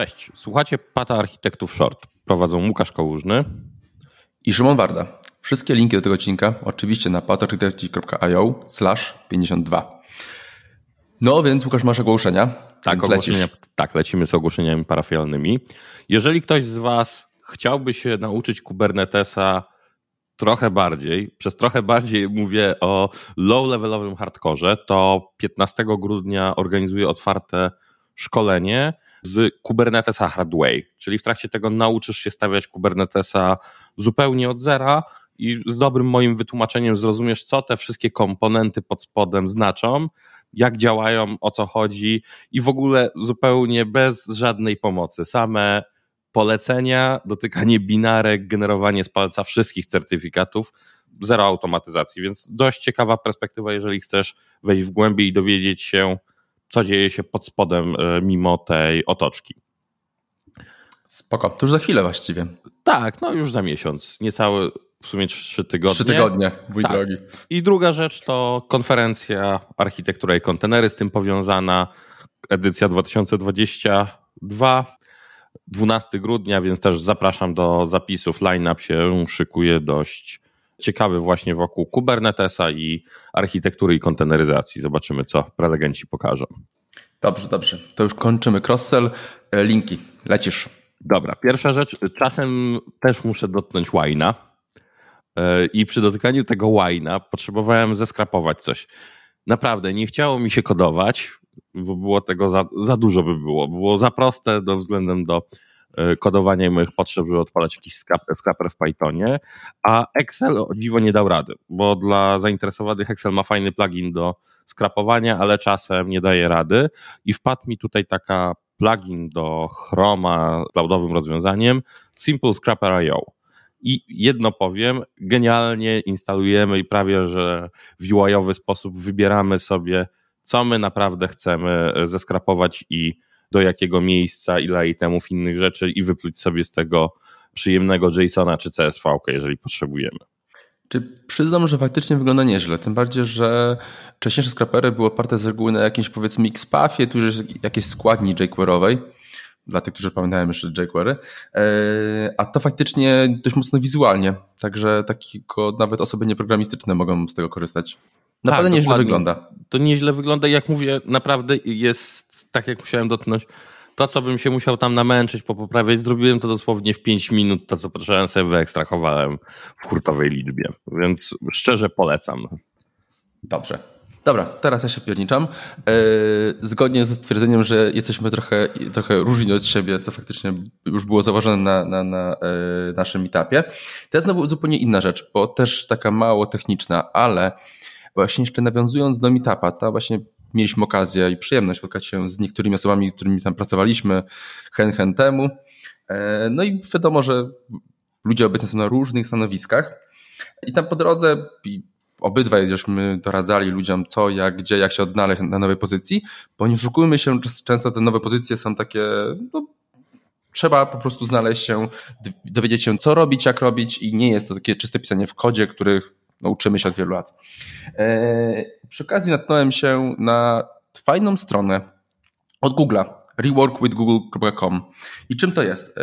Cześć, słuchacie Pata Architektów Short. Prowadzą Łukasz Kołużny i Szymon Warda. Wszystkie linki do tego odcinka oczywiście na patarchitekci.io slash 52. No więc Łukasz masz ogłoszenia. Tak, ogłoszenia, tak, lecimy z ogłoszeniami parafialnymi. Jeżeli ktoś z Was chciałby się nauczyć Kubernetesa trochę bardziej, przez trochę bardziej mówię o low-levelowym hardkorze, to 15 grudnia organizuję otwarte szkolenie z Kubernetesa Hardway, czyli w trakcie tego nauczysz się stawiać Kubernetesa zupełnie od zera i z dobrym moim wytłumaczeniem zrozumiesz, co te wszystkie komponenty pod spodem znaczą, jak działają, o co chodzi i w ogóle zupełnie bez żadnej pomocy. Same polecenia, dotykanie binarek, generowanie z palca wszystkich certyfikatów, zero automatyzacji, więc dość ciekawa perspektywa, jeżeli chcesz wejść w głębi i dowiedzieć się, co dzieje się pod spodem e, mimo tej otoczki. Spoko, to już za chwilę właściwie. Tak, no już za miesiąc, niecałe w sumie trzy tygodnie. Trzy tygodnie, mój tak. drogi. I druga rzecz to konferencja Architektura i kontenery z tym powiązana, edycja 2022, 12 grudnia, więc też zapraszam do zapisów. Line-up się szykuje dość ciekawy właśnie wokół Kubernetesa i architektury i konteneryzacji. Zobaczymy, co prelegenci pokażą. Dobrze, dobrze. To już kończymy cross-sell. E, linki, lecisz. Dobra, pierwsza rzecz. Czasem też muszę dotknąć łajna. E, I przy dotykaniu tego łajna potrzebowałem zeskrapować coś. Naprawdę, nie chciało mi się kodować, bo było tego za, za dużo by było. Było za proste do względem do E, kodowania moich potrzeb, żeby odpalać jakiś scraper w Pythonie, a Excel o dziwo nie dał rady, bo dla zainteresowanych Excel ma fajny plugin do skrapowania, ale czasem nie daje rady i wpadł mi tutaj taka plugin do Chroma cloudowym rozwiązaniem Simple Scrapper.io. I jedno powiem, genialnie instalujemy i prawie, że w UI-owy sposób wybieramy sobie, co my naprawdę chcemy zeskrapować i do jakiego miejsca, ile itemów, innych rzeczy i wypluć sobie z tego przyjemnego JSON-a czy CSV, jeżeli potrzebujemy. Czy przyznam, że faktycznie wygląda nieźle, tym bardziej, że wcześniejsze skrapery były oparte z reguły na jakimś powiedzmy XPathie, tu już jakieś składni jQuery'owej, dla tych, którzy pamiętają jeszcze jQuery, e, a to faktycznie dość mocno wizualnie, także takiego nawet osoby nieprogramistyczne mogą z tego korzystać. Naprawdę tak, nieźle dokładnie. wygląda. To nieźle wygląda, jak mówię, naprawdę jest tak jak musiałem dotknąć, to co bym się musiał tam namęczyć, popoprawiać, zrobiłem to dosłownie w 5 minut, to co potrzebowałem sobie wyekstrahowałem w hurtowej liczbie, więc szczerze polecam. Dobrze. Dobra, teraz ja się pierniczam. Yy, zgodnie ze stwierdzeniem, że jesteśmy trochę, trochę różni od siebie, co faktycznie już było zauważone na, na, na yy, naszym etapie. To jest znowu zupełnie inna rzecz, bo też taka mało techniczna, ale właśnie jeszcze nawiązując do meetupa, ta właśnie mieliśmy okazję i przyjemność spotkać się z niektórymi osobami, którymi tam pracowaliśmy hen, hen temu. E, no i wiadomo, że ludzie obecnie są na różnych stanowiskach i tam po drodze obydwaj żeśmy doradzali ludziom co, jak, gdzie, jak się odnaleźć na nowej pozycji, bo nie szukujmy się, często te nowe pozycje są takie, no, trzeba po prostu znaleźć się, dowiedzieć się co robić, jak robić i nie jest to takie czyste pisanie w kodzie, których no, uczymy się od wielu lat. E, przy okazji natknąłem się na fajną stronę od Google'a, reworkwithgoogle.com. I czym to jest? E,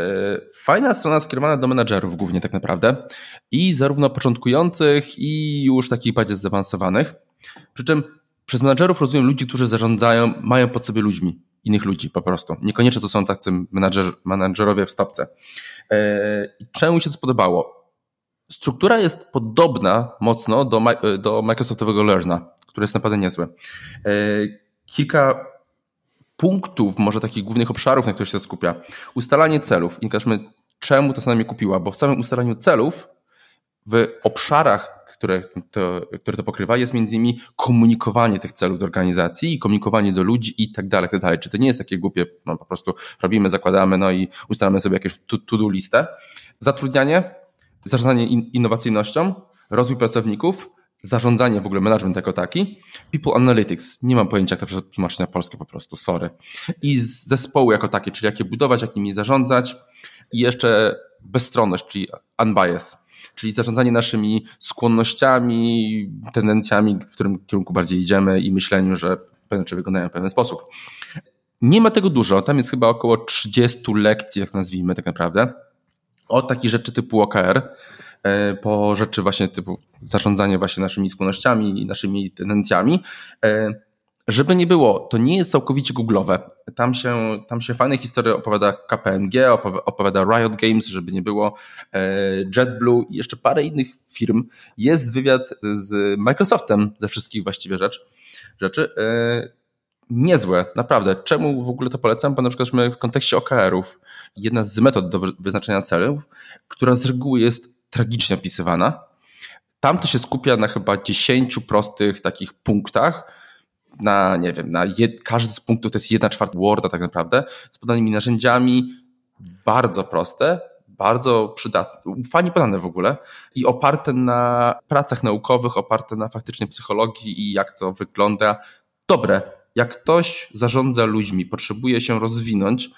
fajna strona skierowana do menadżerów głównie tak naprawdę i zarówno początkujących i już takich bardziej zaawansowanych. Przy czym przez menadżerów rozumiem ludzi, którzy zarządzają, mają pod sobie ludźmi, innych ludzi po prostu. Niekoniecznie to są tacy menadżer, menadżerowie w stopce. E, czemu się to spodobało? Struktura jest podobna mocno do, do Microsoftowego Learna, który jest naprawdę niezły. E, kilka punktów, może takich głównych obszarów, na których się skupia. Ustalanie celów. I każmy, czemu to sama kupiła, bo w samym ustalaniu celów w obszarach, które to, które to pokrywa, jest między innymi komunikowanie tych celów do organizacji i komunikowanie do ludzi i tak dalej, tak dalej. Czy to nie jest takie głupie, no po prostu robimy, zakładamy, no i ustalamy sobie jakąś to-do listę. Zatrudnianie, zarządzanie innowacyjnością, rozwój pracowników, zarządzanie w ogóle, management jako taki, people analytics, nie mam pojęcia jak to przetłumaczyć na polskie po prostu, sorry. I zespoły jako takie, czyli jak je budować, jak nimi zarządzać i jeszcze bezstronność, czyli unbias, czyli zarządzanie naszymi skłonnościami, tendencjami, w którym kierunku bardziej idziemy i myśleniu, że pewne rzeczy wyglądają w pewien sposób. Nie ma tego dużo, tam jest chyba około 30 lekcji, jak nazwijmy tak naprawdę. Od takich rzeczy typu OKR, e, po rzeczy właśnie typu zarządzanie właśnie naszymi skłonnościami i naszymi tendencjami. E, żeby nie było, to nie jest całkowicie googlowe. Tam się, tam się fajne historie opowiada KPMG, opowiada Riot Games, żeby nie było, e, JetBlue i jeszcze parę innych firm. Jest wywiad z Microsoftem ze wszystkich właściwie rzecz, rzeczy niezłe, naprawdę. Czemu w ogóle to polecam? Bo na przykład w kontekście OKR-ów jedna z metod do wyznaczenia celów, która z reguły jest tragicznie opisywana, tam to się skupia na chyba 10 prostych takich punktach, na, nie wiem, na jed, każdy z punktów to jest jedna czwarta Worda tak naprawdę, z podanymi narzędziami, bardzo proste, bardzo przydatne, fajnie podane w ogóle i oparte na pracach naukowych, oparte na faktycznie psychologii i jak to wygląda. Dobre, jak ktoś zarządza ludźmi, potrzebuje się rozwinąć,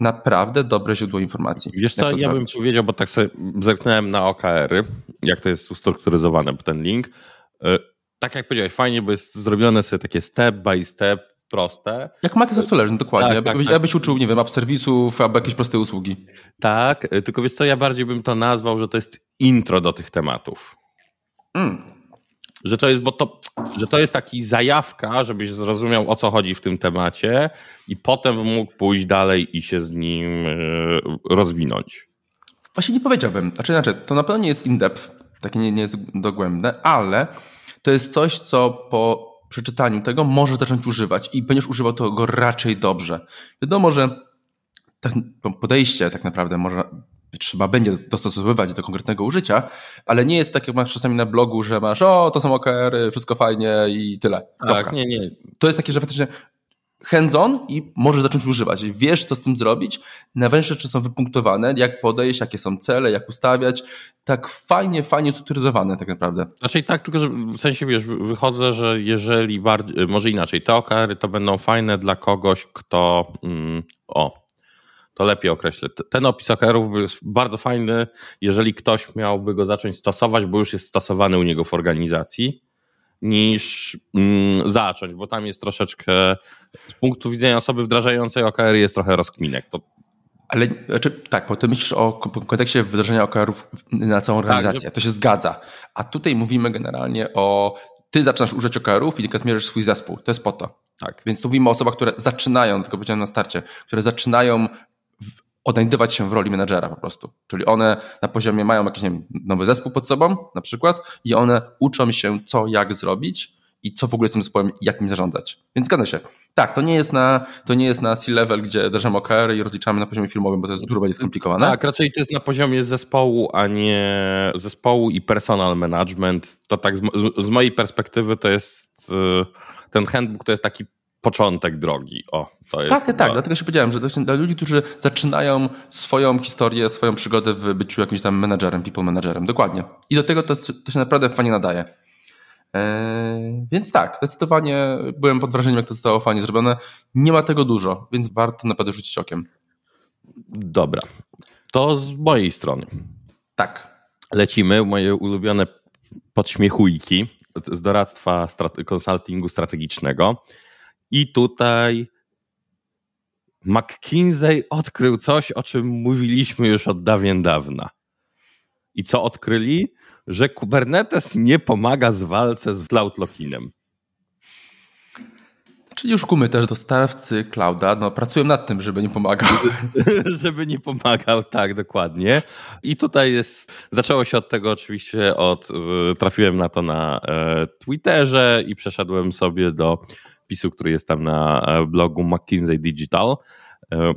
naprawdę dobre źródło informacji. Wiesz co, ja zrobić. bym powiedział, bo tak sobie zerknąłem na OKR-y, jak to jest ustrukturyzowane, ten link. E, tak jak powiedziałeś, fajnie, bo jest zrobione sobie takie step by step, proste. Jak Microsoft Learn, dokładnie. Tak, tak, tak. byś uczył, nie wiem, app serwisów albo jakieś proste usługi. Tak, e, tylko wiesz co, ja bardziej bym to nazwał, że to jest intro do tych tematów. Mm że to jest, bo to, że to jest taki zajawka, żebyś zrozumiał o co chodzi w tym temacie i potem mógł pójść dalej i się z nim e, rozwinąć. Właśnie nie powiedziałbym. Znaczy, znaczy to na pewno nie jest in-depth, takie nie, nie jest dogłębne, ale to jest coś, co po przeczytaniu tego możesz zacząć używać i będziesz używał tego raczej dobrze. Wiadomo, że podejście tak naprawdę może trzeba będzie dostosowywać do konkretnego użycia, ale nie jest tak jak masz czasami na blogu, że masz o, to są OKR-y, wszystko fajnie i tyle. Tak, nie, nie. To jest takie, że faktycznie hands-on i możesz zacząć używać. Wiesz, co z tym zrobić. Najważniejsze rzeczy są wypunktowane, jak podejść, jakie są cele, jak ustawiać. Tak fajnie, fajnie strukturyzowane tak naprawdę. Znaczy tak, tylko że w sensie, wiesz, wychodzę, że jeżeli bardziej, może inaczej, te OKR-y to będą fajne dla kogoś, kto, mm, o, to lepiej określę. Ten opis OKR-ów jest bardzo fajny, jeżeli ktoś miałby go zacząć stosować, bo już jest stosowany u niego w organizacji, niż mm, zacząć, bo tam jest troszeczkę z punktu widzenia osoby wdrażającej OKR jest trochę rozkminek. To ale znaczy, tak, bo ty myślisz o kontekście wdrożenia OKR-ów na całą tak, organizację. Tak, to się zgadza. A tutaj mówimy generalnie o ty zaczynasz użyć OKR-ów i tylko mierzysz swój zespół. To jest po to. Tak. Więc tu mówimy o osobach, które zaczynają, tylko powiedziałem na starcie, które zaczynają odnajdywać się w roli menedżera po prostu. Czyli one na poziomie mają jakiś wiem, nowy zespół pod sobą na przykład i one uczą się co, jak zrobić i co w ogóle z tym zespołem, jak nim zarządzać. Więc zgadza się. Tak, to nie jest na, to nie jest na C-level, gdzie wdrażamy OKR i rozliczamy na poziomie filmowym, bo to jest dużo bardziej skomplikowane. Tak, raczej to jest na poziomie zespołu, a nie zespołu i personal management. To tak z, z mojej perspektywy to jest y, ten handbook to jest taki początek drogi. O, to jest tak, tak, tak. Dlatego się powiedziałem, że dla ludzi, którzy zaczynają swoją historię, swoją przygodę w byciu jakimś tam menadżerem, people managerem. Dokładnie. I do tego to, to się naprawdę fajnie nadaje. Eee, więc tak, zdecydowanie byłem pod wrażeniem, jak to zostało fajnie zrobione. Nie ma tego dużo, więc warto naprawdę rzucić okiem. Dobra. To z mojej strony. Tak. Lecimy. Moje ulubione podśmiechujki z doradztwa konsultingu strategicznego. I tutaj McKinsey odkrył coś, o czym mówiliśmy już od dawien dawna. I co odkryli? Że Kubernetes nie pomaga z walce z cloud lockinem. Czyli już kumy też dostawcy clouda no, pracują nad tym, żeby nie pomagał. żeby nie pomagał, tak, dokładnie. I tutaj jest, zaczęło się od tego oczywiście, od, trafiłem na to na e, Twitterze i przeszedłem sobie do wpisu, który jest tam na e, blogu McKinsey Digital. E,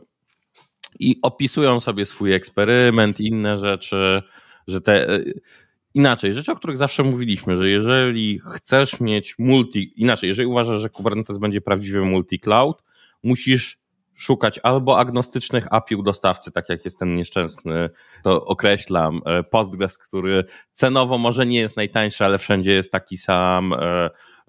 I opisują sobie swój eksperyment, inne rzeczy, że te. E, inaczej, rzeczy, o których zawsze mówiliśmy, że jeżeli chcesz mieć multi, inaczej, jeżeli uważasz, że Kubernetes będzie prawdziwy multi-cloud, musisz szukać albo agnostycznych API u dostawcy, tak jak jest ten nieszczęsny, to określam, Postgres, który cenowo może nie jest najtańszy, ale wszędzie jest taki sam,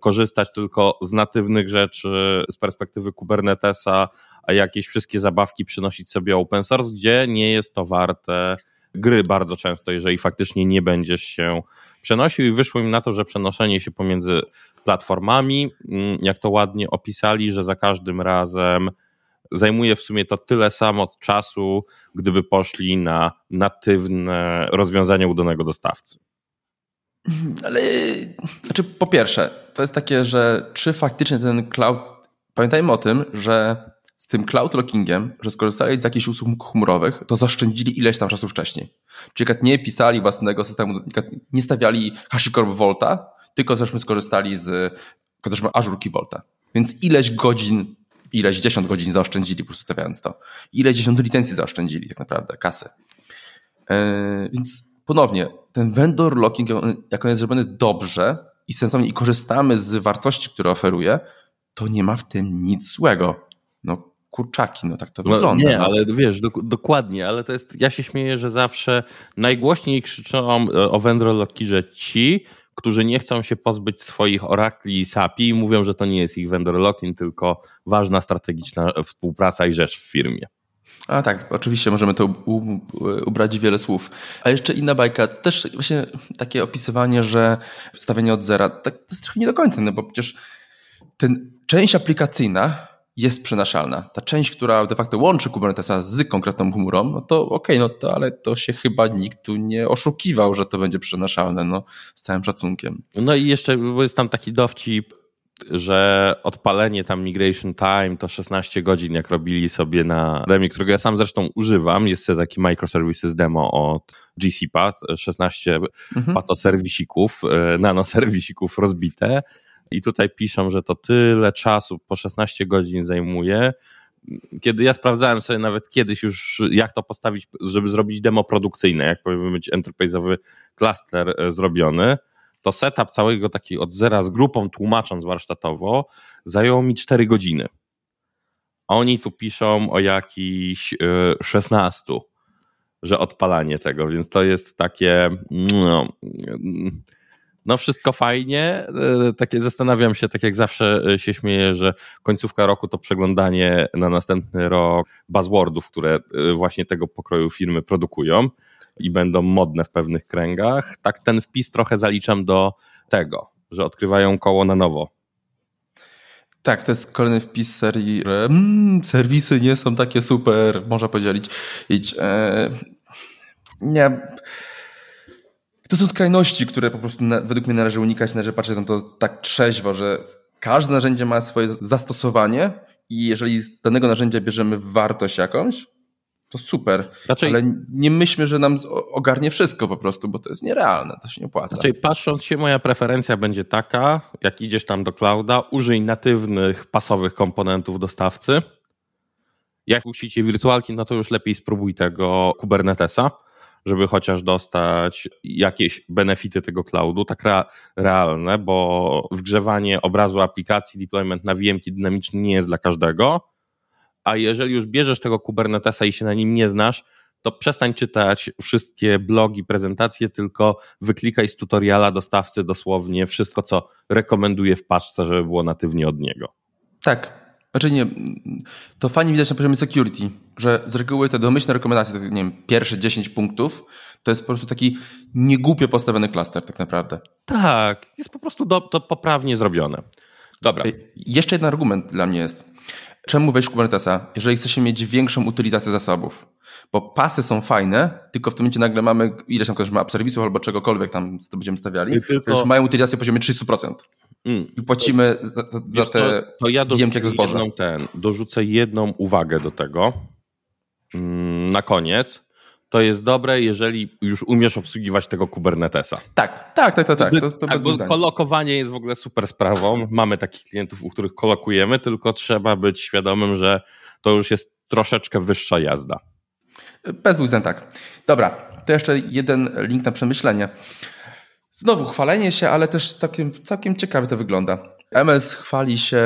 korzystać tylko z natywnych rzeczy z perspektywy Kubernetesa, a jakieś wszystkie zabawki przynosić sobie open source, gdzie nie jest to warte gry bardzo często, jeżeli faktycznie nie będziesz się przenosił i wyszło im na to, że przenoszenie się pomiędzy platformami, mm, jak to ładnie opisali, że za każdym razem zajmuje w sumie to tyle samo czasu, gdyby poszli na natywne rozwiązanie u danego dostawcy. Ale znaczy, po pierwsze, to jest takie, że czy faktycznie ten cloud. Pamiętajmy o tym, że z tym cloud lockingiem, że skorzystali z jakichś usług chmurowych, to zaszczędzili ileś tam czasu wcześniej. Czyli nie pisali własnego systemu, nie stawiali HashiCorp Volta, tylko zresztą skorzystali z chociażby Azure Volta. Więc ileś godzin, ileś dziesiąt godzin zaoszczędzili po prostu stawiając to. Ileś dziesiąt licencji zaoszczędzili tak naprawdę, kasy. Yy, więc ponownie, ten vendor locking, jak on jest zrobiony dobrze i sensownie i korzystamy z wartości, które oferuje, to nie ma w tym nic złego. No kurczaki, no tak to no, wygląda. Nie, no. ale wiesz, do, dokładnie, ale to jest, ja się śmieję, że zawsze najgłośniej krzyczą e, o vendor lockirze ci, którzy nie chcą się pozbyć swoich orakli i SAPI i mówią, że to nie jest ich vendor locking, tylko ważna strategiczna współpraca i rzecz w firmie. A tak, oczywiście możemy to ubrać wiele słów. A jeszcze inna bajka, też właśnie takie opisywanie, że wstawienie od zera, tak, to jest trochę nie do końca, no bo przecież ten część aplikacyjna jest przenaszalna. Ta część, która de facto łączy Kubernetesa z konkretną chmurą, no to okej, okay, no to ale to się chyba nikt tu nie oszukiwał, że to będzie przenaszalne, no z całym szacunkiem. No i jeszcze jest tam taki dowcip, że odpalenie tam migration time to 16 godzin, jak robili sobie na demie, którego ja sam zresztą używam. Jest taki microservices demo od GCPA, 16 mhm. patoserwisików, e, nanoserwisików rozbite. I tutaj piszą, że to tyle czasu po 16 godzin zajmuje. Kiedy ja sprawdzałem sobie nawet kiedyś już, jak to postawić, żeby zrobić demo produkcyjne, jak powinien być enterprise'owy cluster e, zrobiony, to setup całego takiego od zera z grupą, tłumacząc warsztatowo, zajęło mi 4 godziny. Oni tu piszą o jakichś 16, e, że odpalanie tego, więc to jest takie. No, no wszystko fajnie. E, takie zastanawiam się, tak jak zawsze e, się śmieję, że końcówka roku to przeglądanie na następny rok buzzwordów, które właśnie tego pokroju firmy produkują i będą modne w pewnych kręgach. Tak ten wpis trochę zaliczam do tego, że odkrywają koło na nowo. Tak, to jest kolejny wpis serii, mm, serwisy nie są takie super, można podzielić. Idź. E, nie. To są skrajności, które po prostu na, według mnie należy unikać, należy patrzeć na to tak trzeźwo, że każde narzędzie ma swoje zastosowanie i jeżeli z danego narzędzia bierzemy wartość jakąś, to super. Raczej, ale nie myślmy, że nam ogarnie wszystko po prostu, bo to jest nierealne, to się nie opłaca. Raczej patrząc się, moja preferencja będzie taka, jak idziesz tam do clouda, użyj natywnych, pasowych komponentów dostawcy. Jak usicie wirtualki, no to już lepiej spróbuj tego Kubernetesa, żeby chociaż dostać jakieś benefity tego cloudu, tak realne, bo wgrzewanie obrazu aplikacji, deployment na VM dynamiczny nie jest dla każdego a jeżeli już bierzesz tego Kubernetesa i się na nim nie znasz, to przestań czytać wszystkie blogi, prezentacje, tylko wyklikaj z tutoriala dostawcy dosłownie wszystko, co rekomenduje w paczce, żeby było natywnie od niego. Tak. Znaczy nie, to fajnie widać na poziomie security, że z reguły te domyślne rekomendacje, nie wiem, pierwsze 10 punktów, to jest po prostu taki niegłupio postawiony klaster tak naprawdę. Tak, jest po prostu do, to poprawnie zrobione. Dobra. Jeszcze jeden argument dla mnie jest. Czemu wejść w Kubernetesa, jeżeli chcecie mieć większą utylizację zasobów? Bo pasy są fajne, tylko w tym momencie nagle mamy ileś tam ktoś ma serwisów albo czegokolwiek tam, co będziemy stawiali, tylko... mają utylizację w poziomie 300%. Mm. I płacimy za, za te to, to ja jak zboże. Jedną ten, dorzucę jedną uwagę do tego mm, na koniec to jest dobre, jeżeli już umiesz obsługiwać tego Kubernetesa. Tak, tak, tak, tak. tak. To, to tak bo kolokowanie jest w ogóle super sprawą. Mamy takich klientów, u których kolokujemy, tylko trzeba być świadomym, że to już jest troszeczkę wyższa jazda. Bez dwóch tak. Dobra, to jeszcze jeden link na przemyślenie. Znowu chwalenie się, ale też całkiem, całkiem ciekawie to wygląda. MS chwali się,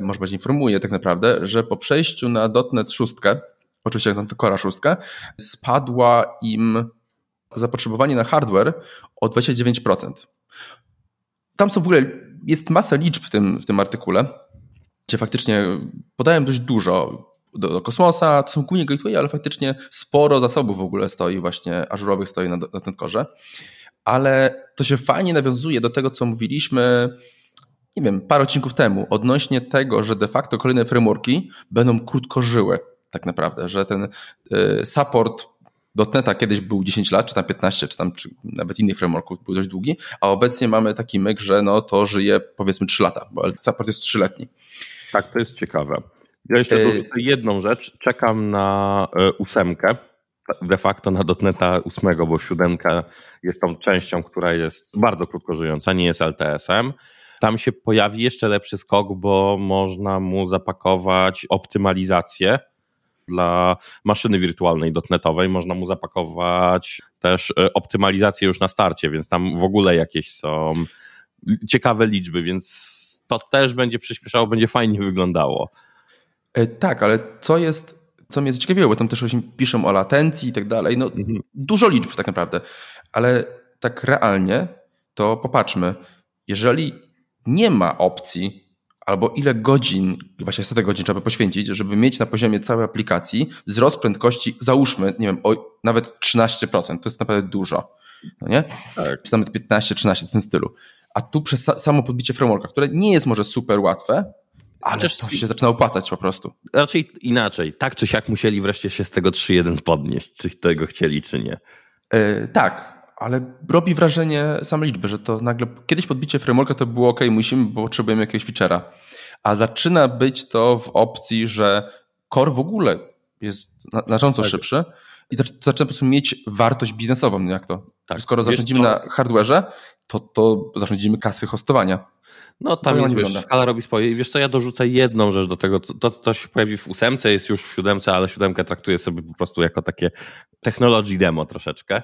może być informuje tak naprawdę, że po przejściu na .NET 6 oczywiście to Cora 6, spadła im zapotrzebowanie na hardware o 29%. Tam są w ogóle, jest masa liczb w tym, w tym artykule, gdzie faktycznie podają dość dużo do, do kosmosa, to są głównie gateway, ale faktycznie sporo zasobów w ogóle stoi właśnie, ażurowych stoi na, na korze. Ale to się fajnie nawiązuje do tego, co mówiliśmy nie wiem, parę odcinków temu odnośnie tego, że de facto kolejne frameworki będą krótko żyły tak naprawdę, że ten y, support .NETA kiedyś był 10 lat, czy tam 15, czy tam czy nawet innych frameworków był dość długi, a obecnie mamy taki myk, że no to żyje powiedzmy 3 lata, bo support jest 3-letni. Tak, to jest ciekawe. Ja jeszcze dorzucę jedną rzecz. Czekam na ósemkę, de facto na dotneta 8, bo siódemka jest tą częścią, która jest bardzo krótko żyjąca, nie jest LTS-em. Tam się pojawi jeszcze lepszy skok, bo można mu zapakować optymalizację dla maszyny wirtualnej dotnetowej. Można mu zapakować też e, optymalizację już na starcie, więc tam w ogóle jakieś są ciekawe liczby, więc to też będzie przyspieszało, będzie fajnie wyglądało. E, tak, ale co jest, co mnie zaciekawiło, bo tam też właśnie piszą o latencji i tak dalej, no mhm. dużo liczb tak naprawdę, ale tak realnie to popatrzmy, jeżeli nie ma opcji albo ile godzin, właśnie setę godzin trzeba poświęcić, żeby mieć na poziomie całej aplikacji wzrost prędkości, załóżmy, nie wiem, o nawet 13%, to jest naprawdę dużo, no nie? Tak. Czy nawet 15-13 w tym stylu. A tu przez samo podbicie frameworka, które nie jest może super łatwe, ale to się zaczyna opłacać po prostu. Raczej inaczej. Tak czy siak musieli wreszcie się z tego 3.1 podnieść, czy tego chcieli, czy nie. Yy, tak, ale robi wrażenie same liczby, że to nagle kiedyś podbicie frameworka to było ok, musimy, bo potrzebujemy jakiegoś feature'a. A zaczyna być to w opcji, że core w ogóle jest znacząco tak. szybszy i to zaczyna po prostu mieć wartość biznesową, jak to. Tak. Skoro zarządzimy to... na hardware'ze, to, to zarządzimy kasy hostowania. No tam jest, wiesz, skala robi swoje. I wiesz co, ja dorzucę jedną rzecz do tego. To, to się pojawi w ósemce, jest już w siódemce, ale siódemkę traktuję sobie po prostu jako takie technology demo troszeczkę.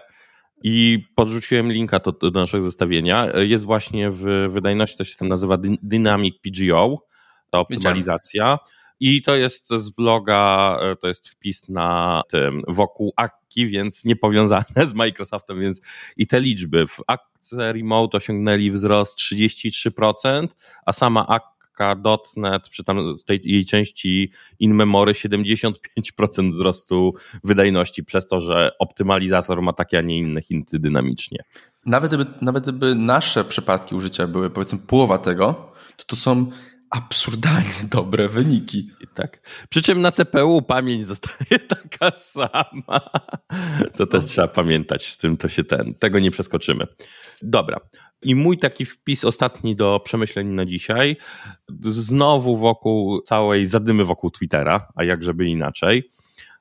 I podrzuciłem linka do, do naszego zestawienia. Jest właśnie w wydajności, to się tam nazywa Dynamic PGO, ta optymalizacja. I to jest z bloga, to jest wpis na tym wokół Akki, więc niepowiązane z Microsoftem, więc i te liczby. W Akce Remote osiągnęli wzrost 33%, a sama Akka Dotnet przy tam tej jej części in memory 75% wzrostu wydajności przez to, że optymalizator ma takie, a nie inne hinty dynamicznie. Nawet gdyby, nawet gdyby nasze przypadki użycia były powiedzmy połowa tego, to to są absurdalnie dobre wyniki. Tak. Przy czym na CPU pamięć zostaje taka sama. To też trzeba pamiętać, z tym to się ten, tego nie przeskoczymy. Dobra. I mój taki wpis ostatni do przemyśleń na dzisiaj, znowu wokół całej zadymy wokół Twittera, a jak żeby inaczej.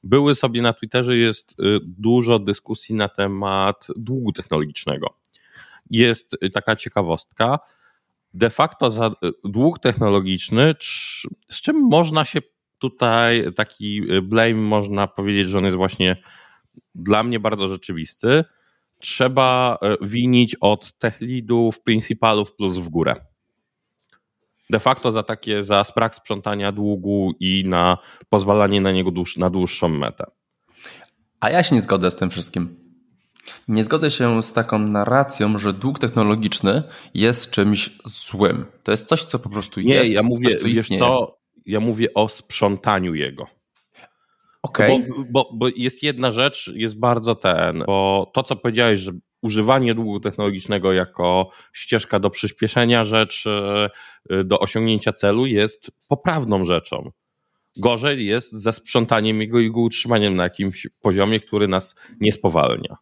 Były sobie na Twitterze jest y, dużo dyskusji na temat długu technologicznego. Jest y, taka ciekawostka, de facto za y, dług technologiczny, z czym można się tutaj, taki blame można powiedzieć, że on jest właśnie dla mnie bardzo rzeczywisty, trzeba e, winić od tech leadów, principalów plus w górę. De facto za takie, za brak sprzątania długu i na pozwalanie na niego dłuż, na dłuższą metę. A ja się nie zgodzę z tym wszystkim. Nie zgodzę się z taką narracją, że dług technologiczny jest czymś złym. To jest coś, co po prostu nie, jest. Nie, ja mówię, coś, wiesz co, ja mówię o sprzątaniu jego. Okay. Bo, bo, bo jest jedna rzecz, jest bardzo ten, bo to, co powiedziałeś, że używanie długu technologicznego jako ścieżka do przyspieszenia rzeczy, y, do osiągnięcia celu jest poprawną rzeczą. Gorzej jest ze sprzątaniem jego i go utrzymaniem na jakimś poziomie, który nas nie spowalnia.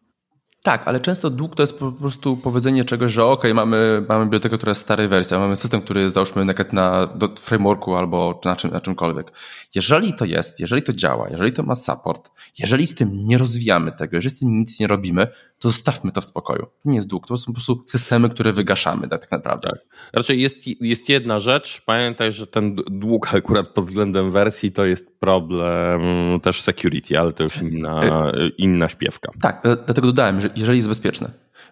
Tak, ale często dług to jest po prostu powiedzenie czegoś, że ok, mamy, mamy bibliotekę, która jest starej wersji, mamy system, który załóżmy na, na do frameworku albo na, czym, na czymkolwiek. Jeżeli to jest, jeżeli to działa, jeżeli to ma support, jeżeli z tym nie rozwijamy tego, jeżeli z tym nic nie robimy, to zostawmy to w spokoju. To nie jest dług, to są po prostu systemy, które wygaszamy tak, tak naprawdę. Tak. Raczej jest, jest jedna rzecz, pamiętaj, że ten dług akurat pod względem wersji to jest problem też security, ale to już inna, y, inna śpiewka. Tak, dlatego dodałem, że jeżeli jest bezpieczne.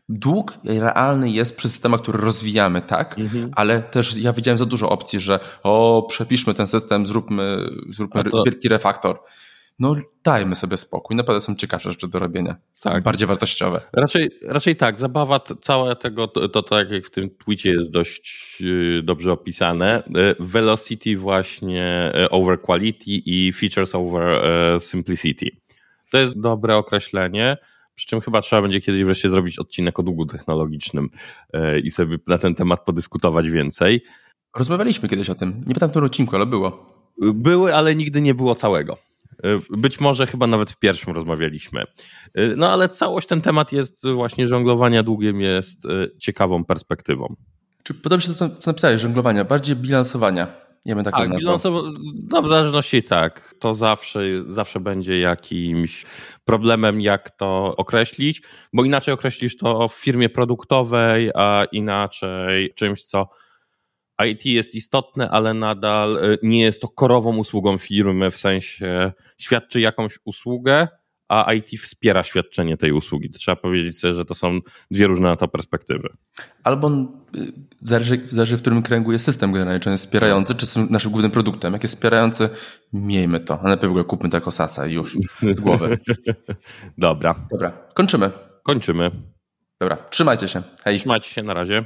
Dług realny jest przy systemach, które rozwijamy, tak, mhm. ale też ja widziałem za dużo opcji, że o, przepiszmy ten system, zróbmy, zróbmy to... wielki refaktor. No dajmy sobie spokój, naprawdę są ciekawsze rzeczy do robienia, tak. bardziej wartościowe. Raczej, raczej tak, zabawa całe tego, to, to tak jak w tym twicie jest dość y, dobrze opisane, y, velocity właśnie y, over quality i features over simplicity. To jest dobre określenie, przy czym chyba trzeba będzie kiedyś wreszcie zrobić odcinek o długu technologicznym i sobie na ten temat podyskutować więcej. Rozmawialiśmy kiedyś o tym. Nie pamiętam w tym odcinku, ale było. Były, ale nigdy nie było całego. Być może chyba nawet w pierwszym rozmawialiśmy. No ale całość ten temat jest właśnie żonglowania długiem jest ciekawą perspektywą. Czy podoba mi się to, co napisałeś, żonglowania, bardziej bilansowania. Nie wiem, tak, tak no w zależności tak, to zawsze, zawsze będzie jakimś problemem, jak to określić, bo inaczej określisz to w firmie produktowej, a inaczej czymś, co IT jest istotne, ale nadal y, nie jest to korową usługą firmy, w sensie świadczy jakąś usługę, a IT wspiera świadczenie tej usługi. To trzeba powiedzieć sobie, że to są dwie różne na to perspektywy. Albo y, zależy, zależy w którym kręgu jest system generalnie, czy on jest wspierający, czy jest naszym głównym produktem. Jak jest wspierający, miejmy to, a najpierw ogóle kupmy to jako sasa i już z głowy. Dobra. Dobra, kończymy. Kończymy. Dobra, trzymajcie się. Hej. Trzymajcie się, na razie.